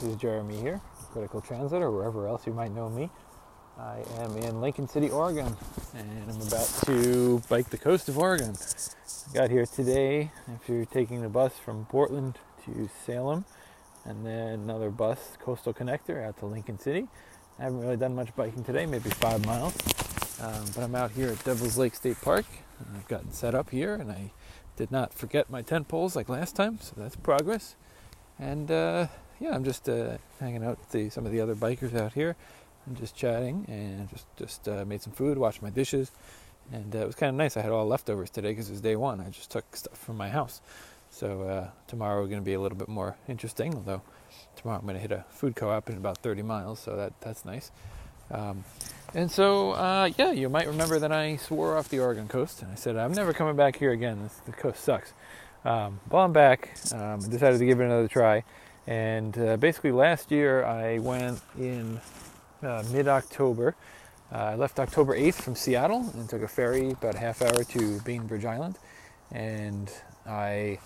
This is Jeremy here, Critical Transit, or wherever else you might know me. I am in Lincoln City, Oregon, and I'm about to bike the coast of Oregon. I got here today If you're taking the bus from Portland to Salem, and then another bus, Coastal Connector, out to Lincoln City. I haven't really done much biking today, maybe five miles, um, but I'm out here at Devil's Lake State Park. I've gotten set up here, and I did not forget my tent poles like last time, so that's progress. And uh, yeah, I'm just uh, hanging out with the, some of the other bikers out here and just chatting and just just uh, made some food, washed my dishes, and uh, it was kind of nice. I had all leftovers today because it was day one. I just took stuff from my house. So uh, tomorrow we're going to be a little bit more interesting. Although tomorrow I'm going to hit a food co-op in about 30 miles, so that that's nice. Um, and so uh, yeah, you might remember that I swore off the Oregon coast, and I said I'm never coming back here again. This, the coast sucks. Um, well, I'm back. Um, decided to give it another try. And uh, basically, last year I went in uh, mid October. Uh, I left October 8th from Seattle and took a ferry about a half hour to Bainbridge Island. And I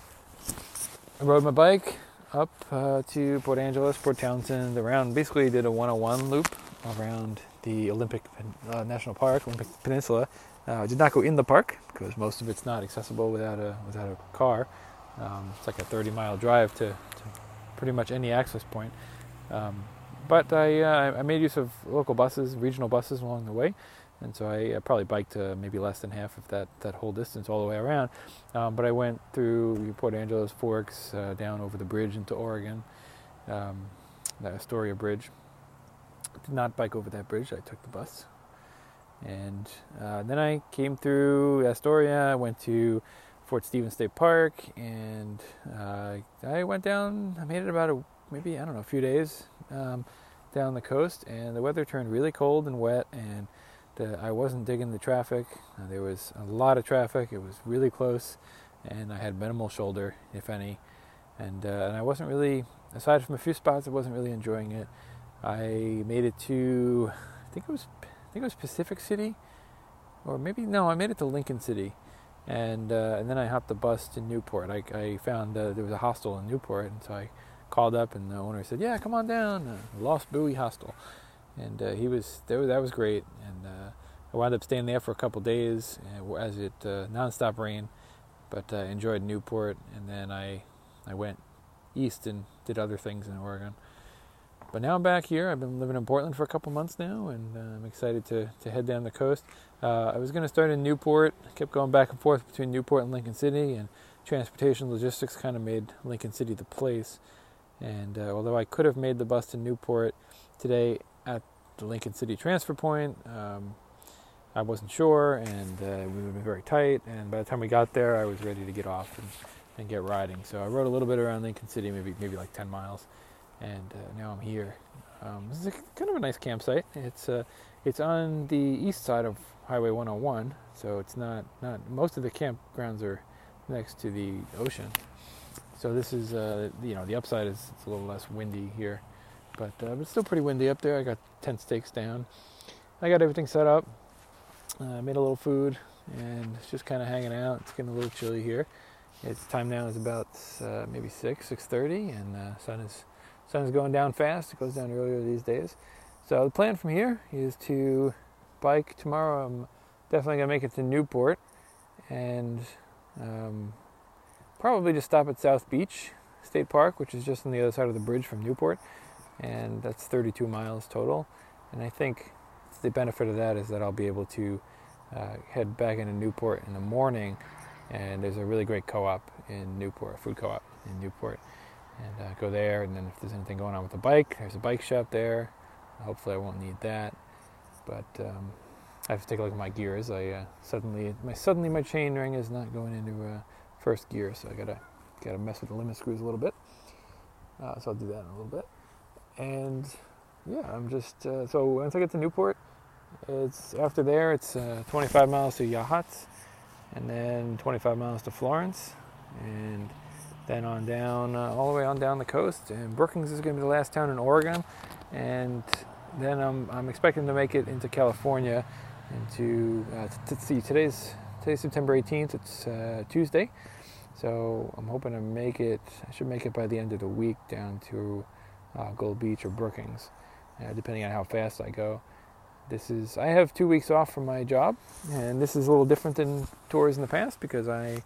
rode my bike up uh, to Port Angeles, Port Townsend, around basically did a 101 loop around the Olympic uh, National Park, Olympic Peninsula, uh, I did not go in the park because most of it's not accessible without a without a car. Um, it's like a 30 mile drive to, to pretty much any access point. Um, but I, uh, I made use of local buses, regional buses along the way, and so I, I probably biked uh, maybe less than half of that, that whole distance all the way around. Um, but I went through Port Angeles, Forks, uh, down over the bridge into Oregon, um, the Astoria Bridge. Did not bike over that bridge. I took the bus. And uh, then I came through Astoria, I went to Fort Stevens State Park, and uh, I went down. I made it about a maybe I don't know a few days um, down the coast, and the weather turned really cold and wet, and the, I wasn't digging the traffic. Uh, there was a lot of traffic. It was really close, and I had minimal shoulder, if any, and uh, and I wasn't really aside from a few spots. I wasn't really enjoying it. I made it to I think it was I think it was Pacific City, or maybe no, I made it to Lincoln City, and uh, and then I hopped the bus to Newport. I, I found uh, there was a hostel in Newport, and so I called up, and the owner said, "Yeah, come on down, uh, Lost Buoy Hostel," and uh, he was. That was great, and uh, I wound up staying there for a couple days uh, as it nonstop rain, but enjoyed Newport, and then I I went east and did other things in Oregon. But now I'm back here. I've been living in Portland for a couple months now, and uh, I'm excited to, to head down the coast. Uh, I was going to start in Newport. I kept going back and forth between Newport and Lincoln City, and transportation logistics kind of made Lincoln City the place. And uh, although I could have made the bus to Newport today at the Lincoln City transfer point, um, I wasn't sure, and uh, we would been very tight. And by the time we got there, I was ready to get off and, and get riding. So I rode a little bit around Lincoln City, maybe maybe like 10 miles and uh, now I'm here. Um, this is a, kind of a nice campsite. It's uh, it's on the east side of Highway 101, so it's not not most of the campgrounds are next to the ocean. So this is uh, you know the upside is it's a little less windy here, but uh, it's still pretty windy up there. I got tent stakes down. I got everything set up. I uh, made a little food and just kind of hanging out. It's getting a little chilly here. It's time now is about uh, maybe six six thirty, and the sun is sun's going down fast. It goes down earlier these days. So the plan from here is to bike tomorrow. I'm definitely gonna make it to Newport, and um, probably just stop at South Beach State Park, which is just on the other side of the bridge from Newport, and that's 32 miles total. And I think the benefit of that is that I'll be able to uh, head back into Newport in the morning, and there's a really great co-op in Newport, a food co-op in Newport and uh, go there. And then if there's anything going on with the bike, there's a bike shop there. Hopefully, I won't need that. But um, I have to take a look at my gears. I uh, suddenly my suddenly my chain ring is not going into uh, first gear, so I gotta gotta mess with the limit screws a little bit. Uh, so I'll do that in a little bit. And yeah, I'm just uh, so once I get to Newport, it's after there it's uh, 25 miles to Yachats, and then 25 miles to Florence, and then on down, uh, all the way on down the coast. And Brookings is going to be the last town in Oregon. And then I'm, I'm expecting to make it into California. Into uh, t- see today's today's September 18th. It's uh, Tuesday, so I'm hoping to make it. I should make it by the end of the week down to uh, Gold Beach or Brookings, uh, depending on how fast I go. This is I have two weeks off from my job, and this is a little different than tours in the past because I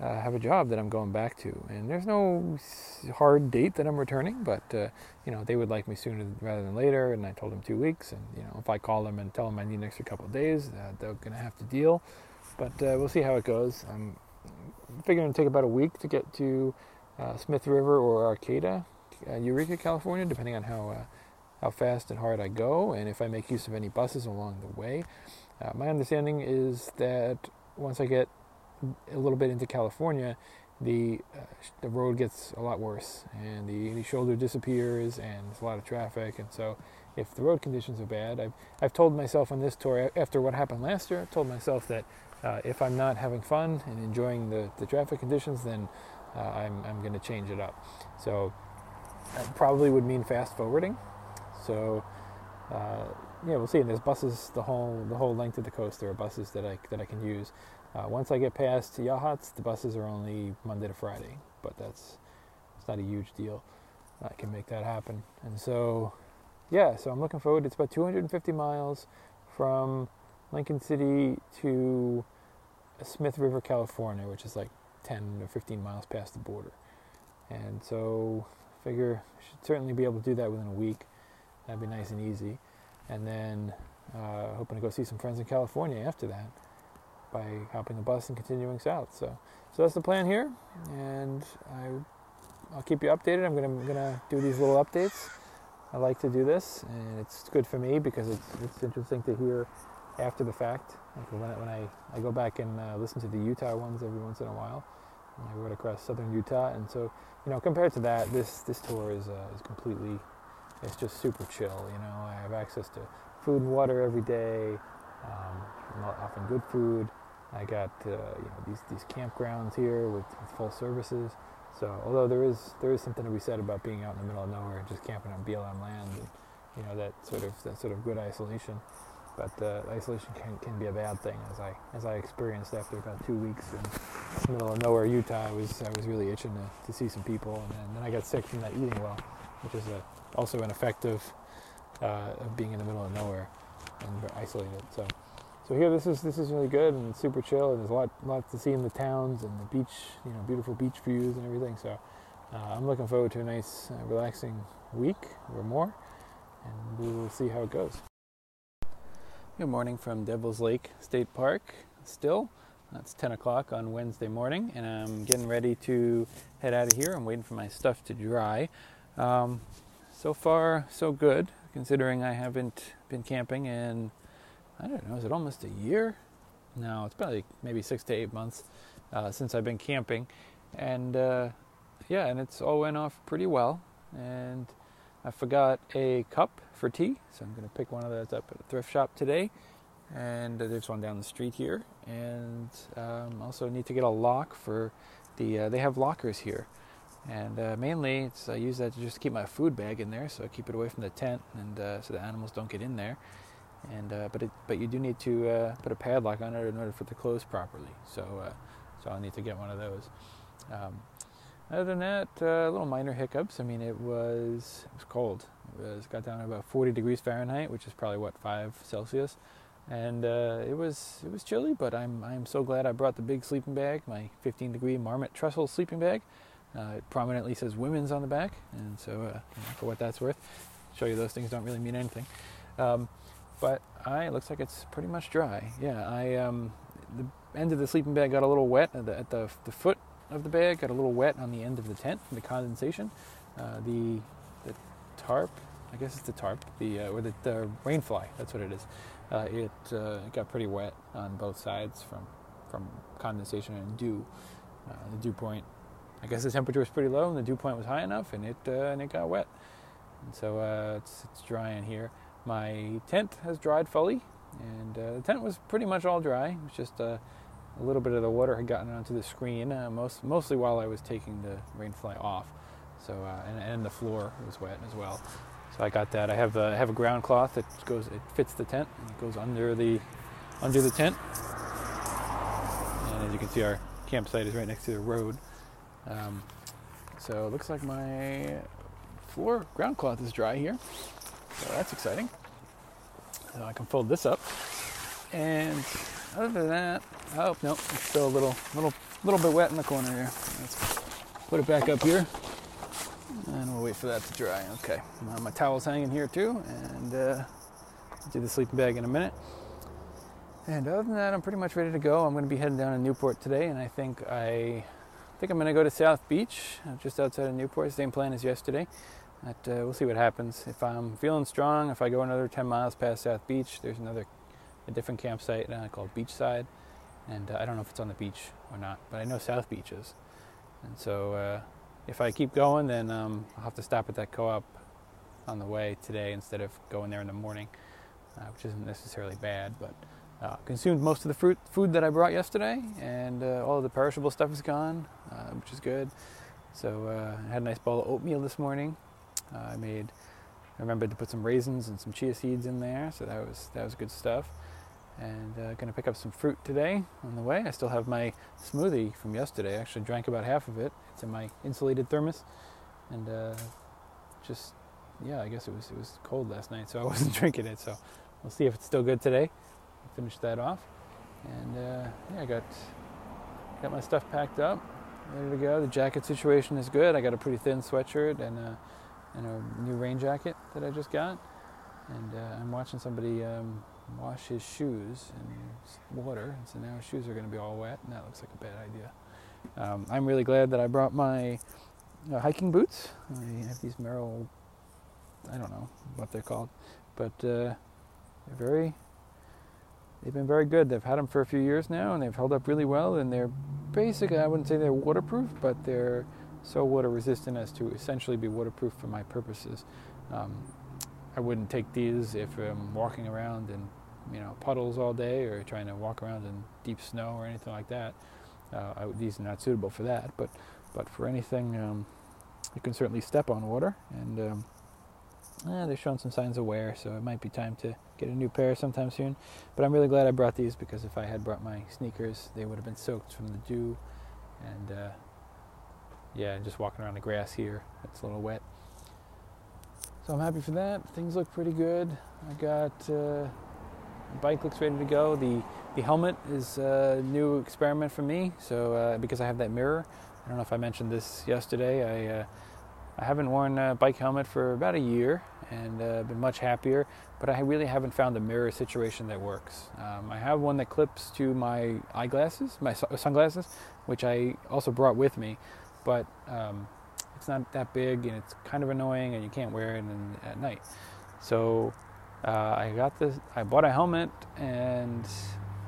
uh, have a job that I'm going back to, and there's no hard date that I'm returning, but uh, you know they would like me sooner rather than later, and I told them two weeks, and you know if I call them and tell them I need an extra couple of days, uh, they're gonna have to deal, but uh, we'll see how it goes. I'm figuring it'll take about a week to get to uh, Smith River or Arcata, uh, Eureka, California, depending on how how fast and hard I go, and if I make use of any buses along the way. my understanding is that once I get a little bit into California, the uh, the road gets a lot worse, and the, the shoulder disappears, and there's a lot of traffic, and so if the road conditions are bad, I've I've told myself on this tour after what happened last year, I told myself that uh, if I'm not having fun and enjoying the, the traffic conditions, then uh, I'm I'm going to change it up. So that probably would mean fast forwarding. So uh, yeah, we'll see. And there's buses the whole the whole length of the coast. There are buses that I that I can use. Uh, once I get past Yachats, the buses are only Monday to Friday, but that's it's not a huge deal. I can make that happen. And so, yeah, so I'm looking forward. It's about 250 miles from Lincoln City to Smith River, California, which is like 10 or 15 miles past the border. And so, figure I should certainly be able to do that within a week. That'd be nice and easy. And then, uh, hoping to go see some friends in California after that by hopping the bus and continuing south. So, so that's the plan here, and I, I'll keep you updated. I'm gonna I'm gonna do these little updates. I like to do this, and it's good for me because it's it's interesting to hear after the fact. Like when I, when I, I go back and uh, listen to the Utah ones every once in a while. I rode across southern Utah, and so you know, compared to that, this this tour is uh, is completely, it's just super chill. You know, I have access to food and water every day, um, often good food. I got uh, you know these these campgrounds here with, with, full services. So although there is there is something to be said about being out in the middle of nowhere, and just camping on BLM land, and, you know that sort of that sort of good isolation. But uh, isolation can, can be a bad thing, as I as I experienced after about two weeks in the middle of nowhere, Utah. I was I was really itching to, to see some people, and then, then I got sick from not eating well, which is a, also an effect of, uh, of being in the middle of nowhere and isolated. So. So here, this is this is really good and super chill, and there's a lot lot to see in the towns and the beach, you know, beautiful beach views and everything. So uh, I'm looking forward to a nice, uh, relaxing week or more, and we will see how it goes. Good morning from Devil's Lake State Park. Still, it's 10 o'clock on Wednesday morning, and I'm getting ready to head out of here. I'm waiting for my stuff to dry. Um, so far, so good, considering I haven't been camping in I don't know, is it almost a year? No, it's probably maybe six to eight months uh, since I've been camping. And uh, yeah, and it's all went off pretty well. And I forgot a cup for tea, so I'm going to pick one of those up at a thrift shop today. And there's one down the street here. And um, also need to get a lock for the, uh, they have lockers here. And uh, mainly, I use that to just keep my food bag in there, so I keep it away from the tent, and uh, so the animals don't get in there and uh, but it, but you do need to uh, put a padlock on it in order for it to close properly. So uh, so I'll need to get one of those. Um, other than that, uh, little minor hiccups. I mean, it was it was cold. It was got down to about 40 degrees Fahrenheit, which is probably what five Celsius, and uh, it was it was chilly. But I'm I'm so glad I brought the big sleeping bag, my 15 degree Marmot Trestle sleeping bag. Uh, it prominently says women's on the back, and so for what that's worth, show you those things don't really mean anything. Um, but I it looks like it's pretty much dry. Yeah, I um, the end of the sleeping bag got a little wet at the, at the, the foot of the bag got a little wet on the end of the tent from the condensation. Uh, the the tarp, I guess it's the tarp, the uh, or the, the rainfly. That's what it is. Uh, it, uh, got pretty wet on both sides from from condensation and dew. Uh, the dew point, I guess the temperature was pretty low and the dew point was high enough, and it uh, and it got wet. And so it's it's dry in here. My tent has dried fully, and uh, the tent was pretty much all dry. It was just uh, a little bit of the water had gotten onto the screen, uh, most, mostly while I was taking the rainfly off. So uh, and, and, the floor was wet as well. So I got that. I have I have a ground cloth that goes it fits the tent and it goes under the under the tent. And as you can see, our campsite is right next to the road. Um, so it looks like my floor ground cloth is dry here, so that's exciting. So I can fold this up, and other than that, oh no, it's still a little, little, little bit wet in the corner here. Let's put it back up here, and we'll wait for that to dry. Okay, uh, my towel's hanging here too, and uh, do the sleeping bag in a minute. And other than that, I'm pretty much ready to go. I'm going to be heading down to Newport today, and I think I think I'm going to go to South Beach, just outside of Newport. Same plan as yesterday. But uh, we'll see what happens. If I'm feeling strong, if I go another 10 miles past South Beach, there's another a different campsite uh, called Beachside, and uh, I don't know if it's on the beach or not, but I know South Beach is. And so uh, if I keep going, then um, I'll have to stop at that co-op on the way today instead of going there in the morning, uh, which isn't necessarily bad, but uh, consumed most of the fruit food that I brought yesterday, and uh, all of the perishable stuff is gone, uh, which is good. So uh, I had a nice bowl of oatmeal this morning. Uh, I made. I remembered to put some raisins and some chia seeds in there, so that was that was good stuff. And uh, to pick up some fruit today on the way. I still have my smoothie from yesterday. I actually drank about half of it. It's in my insulated thermos, and just yeah, I guess it was it was cold last night, so I wasn't drinking it. So we'll see if it's still good today finish that off. And uh, yeah, I got got my stuff packed up, ready to go. The jacket situation is good. I got a pretty thin sweatshirt and a, and a new rain jacket that I just got. And uh, I'm watching somebody um, wash his shoes in water, and so now his shoes are going to be all wet, and that looks like a bad idea. Um, I'm really glad that I brought my uh, hiking boots. I have these Merrell, I don't know what they're called, but uh, they're very they've been very good. They've had them for a few years now, and they've held up really well. And they're basically, I wouldn't say they're waterproof, but they're so water resistant as to essentially be waterproof for my purposes. Um, I wouldn't take these if I'm walking around in you know puddles all day or trying to walk around in deep snow or anything like that. Uh, I, these are not suitable for that, but but for anything, um, you can certainly step on water, and um, eh, they're showing some signs of wear, so it might be time to get a new pair sometime soon. But I'm really glad I brought these because if I had brought my sneakers, they would have been soaked from the dew. And uh, yeah, just walking around the grass here, it's a little wet. So I'm happy for that. Things look pretty good. I got uh, bike looks ready to go. The the helmet is a new experiment for me. So uh, because I have that mirror, I don't know if I mentioned this yesterday. I uh, I haven't worn a bike helmet for about a year and uh, been much happier, but I really haven't found a mirror situation that works. Um, I have one that clips to my eyeglasses, my sunglasses, which I also brought with me, but um, it's not that big and it's kind of annoying and you can't wear it in, at night. So uh, I got this. I bought a helmet and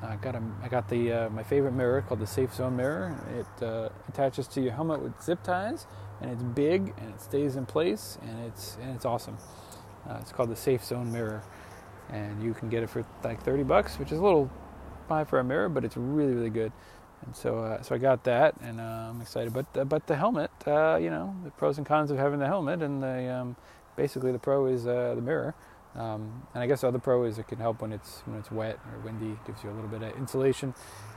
I got a, I got the uh, my favorite mirror called the Safe Zone mirror. It uh, attaches to your helmet with zip ties and it's big and it stays in place and it's and it's awesome. Uh, it's called the Safe Zone mirror, and you can get it for like 30 bucks, which is a little high for a mirror, but it's really really good. And so uh, so I got that, and uh, I'm excited. But uh, but the helmet, uh, you know, the pros and cons of having the helmet, and the um, basically the pro is uh, the mirror. Um, and I guess the other pro is it can help when it's when it's wet or windy, it gives you a little bit of insulation.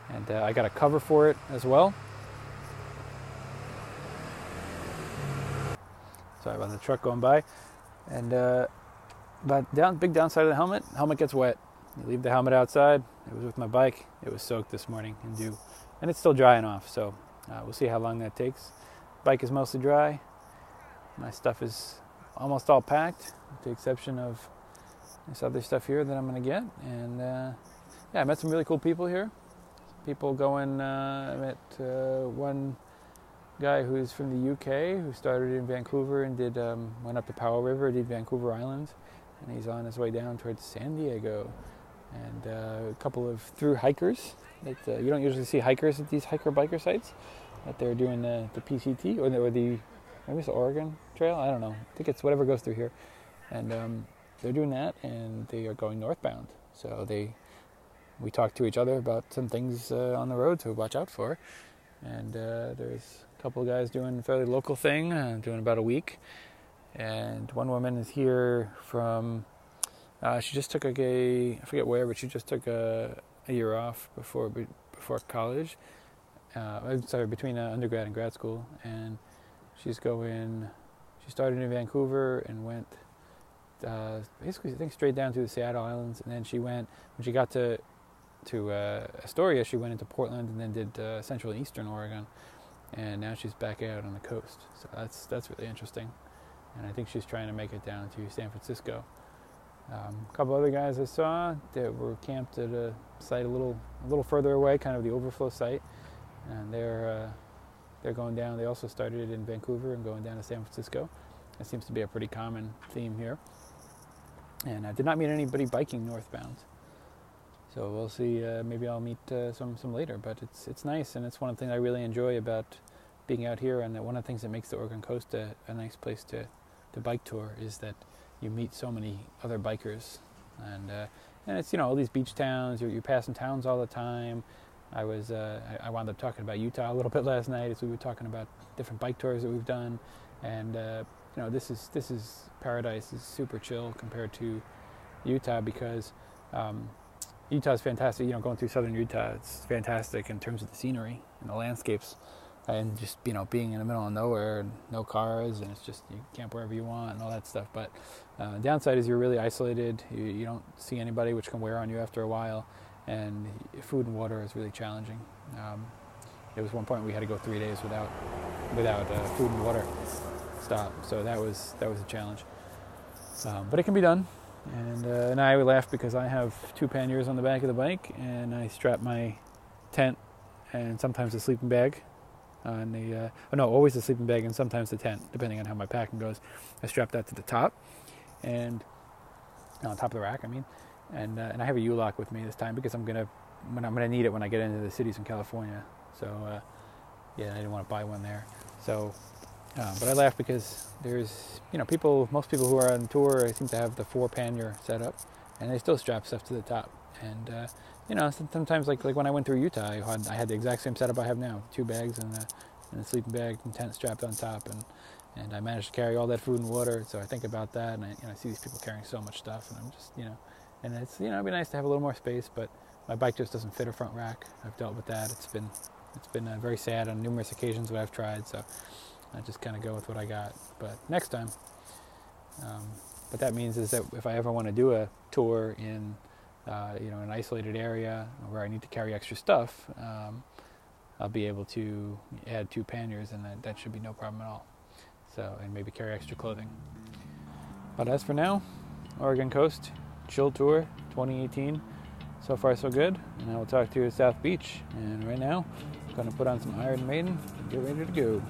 And I got a cover for it as well. Sorry about the truck going by. And uh, but down big downside of the helmet, helmet gets wet. You leave the helmet outside. It was with my bike. It was soaked this morning in dew, and it's still drying off. So uh, we'll see how long that takes. Bike is mostly dry. My stuff is almost all packed, with the exception of this other stuff here that I'm going to get. And uh, yeah, I met some really cool people here. People going. Uh, I met uh, one guy who's from the UK who started in Vancouver and did um, went up the Powell River, did Vancouver Island, and he's on his way down towards San Diego. And uh, a couple of through hikers that uh, you don't usually see hikers at these hiker biker sites, that they're doing the, the PCT or the, or the maybe it's the Oregon Trail. I don't know. I think it's whatever goes through here, and um, they're doing that, and they are going northbound. So they we talked to each other about some things uh, on the road to watch out for, and uh, there's a couple of guys doing a fairly local thing, uh, doing about a week. And one woman is here from, uh, she just took a, I forget where, but she just took a, a year off before before college. Uh, I'm sorry, between uh, undergrad and grad school. And she's going, she started in Vancouver and went uh, basically I think straight down to the Seattle Islands, and then she went when she got to to uh, Astoria, she went into Portland and then did uh, Central and Eastern Oregon, and now she's back out on the coast. So that's that's really interesting, and I think she's trying to make it down to San Francisco. Um, a couple other guys I saw that were camped at a site a little a little further away, kind of the overflow site, and they're uh, they're going down. They also started in Vancouver and going down to San Francisco. That seems to be a pretty common theme here. And I did not meet anybody biking northbound. So we'll see. Uh, maybe I'll meet uh, some some later. But it's it's nice, and it's one of the things I really enjoy about being out here. And one of the things that makes the Oregon Coast a, a nice place to to bike tour is that you meet so many other bikers, and uh, and it's you know all these beach towns. You're, you're passing towns all the time. I was uh, I, wound up talking about Utah a little bit last night as we were talking about different bike tours that we've done, and uh, you know this is this is paradise is super chill compared to Utah because um, Utah is fantastic. You know, going through southern Utah, it's fantastic in terms of the scenery and the landscapes, and just you know being in the middle of nowhere and no cars, and it's just you camp wherever you want and all that stuff. But uh, downside is you're really isolated. You, you don't see anybody, which can wear on you after a while, and food and water is really challenging. Um, there was one point we had to go three days without without uh, food and water stop. So that was that was a challenge. Um, but it can be done. And, uh, and I laugh because I have two panniers on the back of the bike, and I strap my tent and sometimes a sleeping bag on the. Uh, oh no, always the sleeping bag and sometimes the tent, depending on how my packing goes. I strap that to the top, and on top of the rack, I mean, and uh, and I have a U-lock with me this time because I'm gonna when I'm gonna need it when I get into the cities in California. So uh, yeah, I didn't want to buy one there. So uh, but I laugh because there's, you know, people, most people who are on tour I seem to have the four pannier setup, and they still strap stuff to the top. And uh, you know, sometimes like like when I went through Utah, I had, I had the exact same setup I have now: two bags and a, and a sleeping bag and tent strapped on top, and and I managed to carry all that food and water. So I think about that, and I, you know, I see these people carrying so much stuff, and I'm just, you know, and it's you know, it'd be nice to have a little more space, but my bike just doesn't fit a front rack. I've dealt with that. It's been it's been uh, very sad on numerous occasions that I've tried. So I just kind of go with what I got. But next time, um, what that means is that if I ever want to do a tour in, uh, you know, an isolated area where I need to carry extra stuff, um, I'll be able to add two panniers, and that, that should be no problem at all. So, and maybe carry extra clothing. But as for now, Oregon Coast Chill Tour 2018. So far, so good. And I will talk to you at South Beach. And right now, I'm going to put on some Iron Maiden and get ready to go.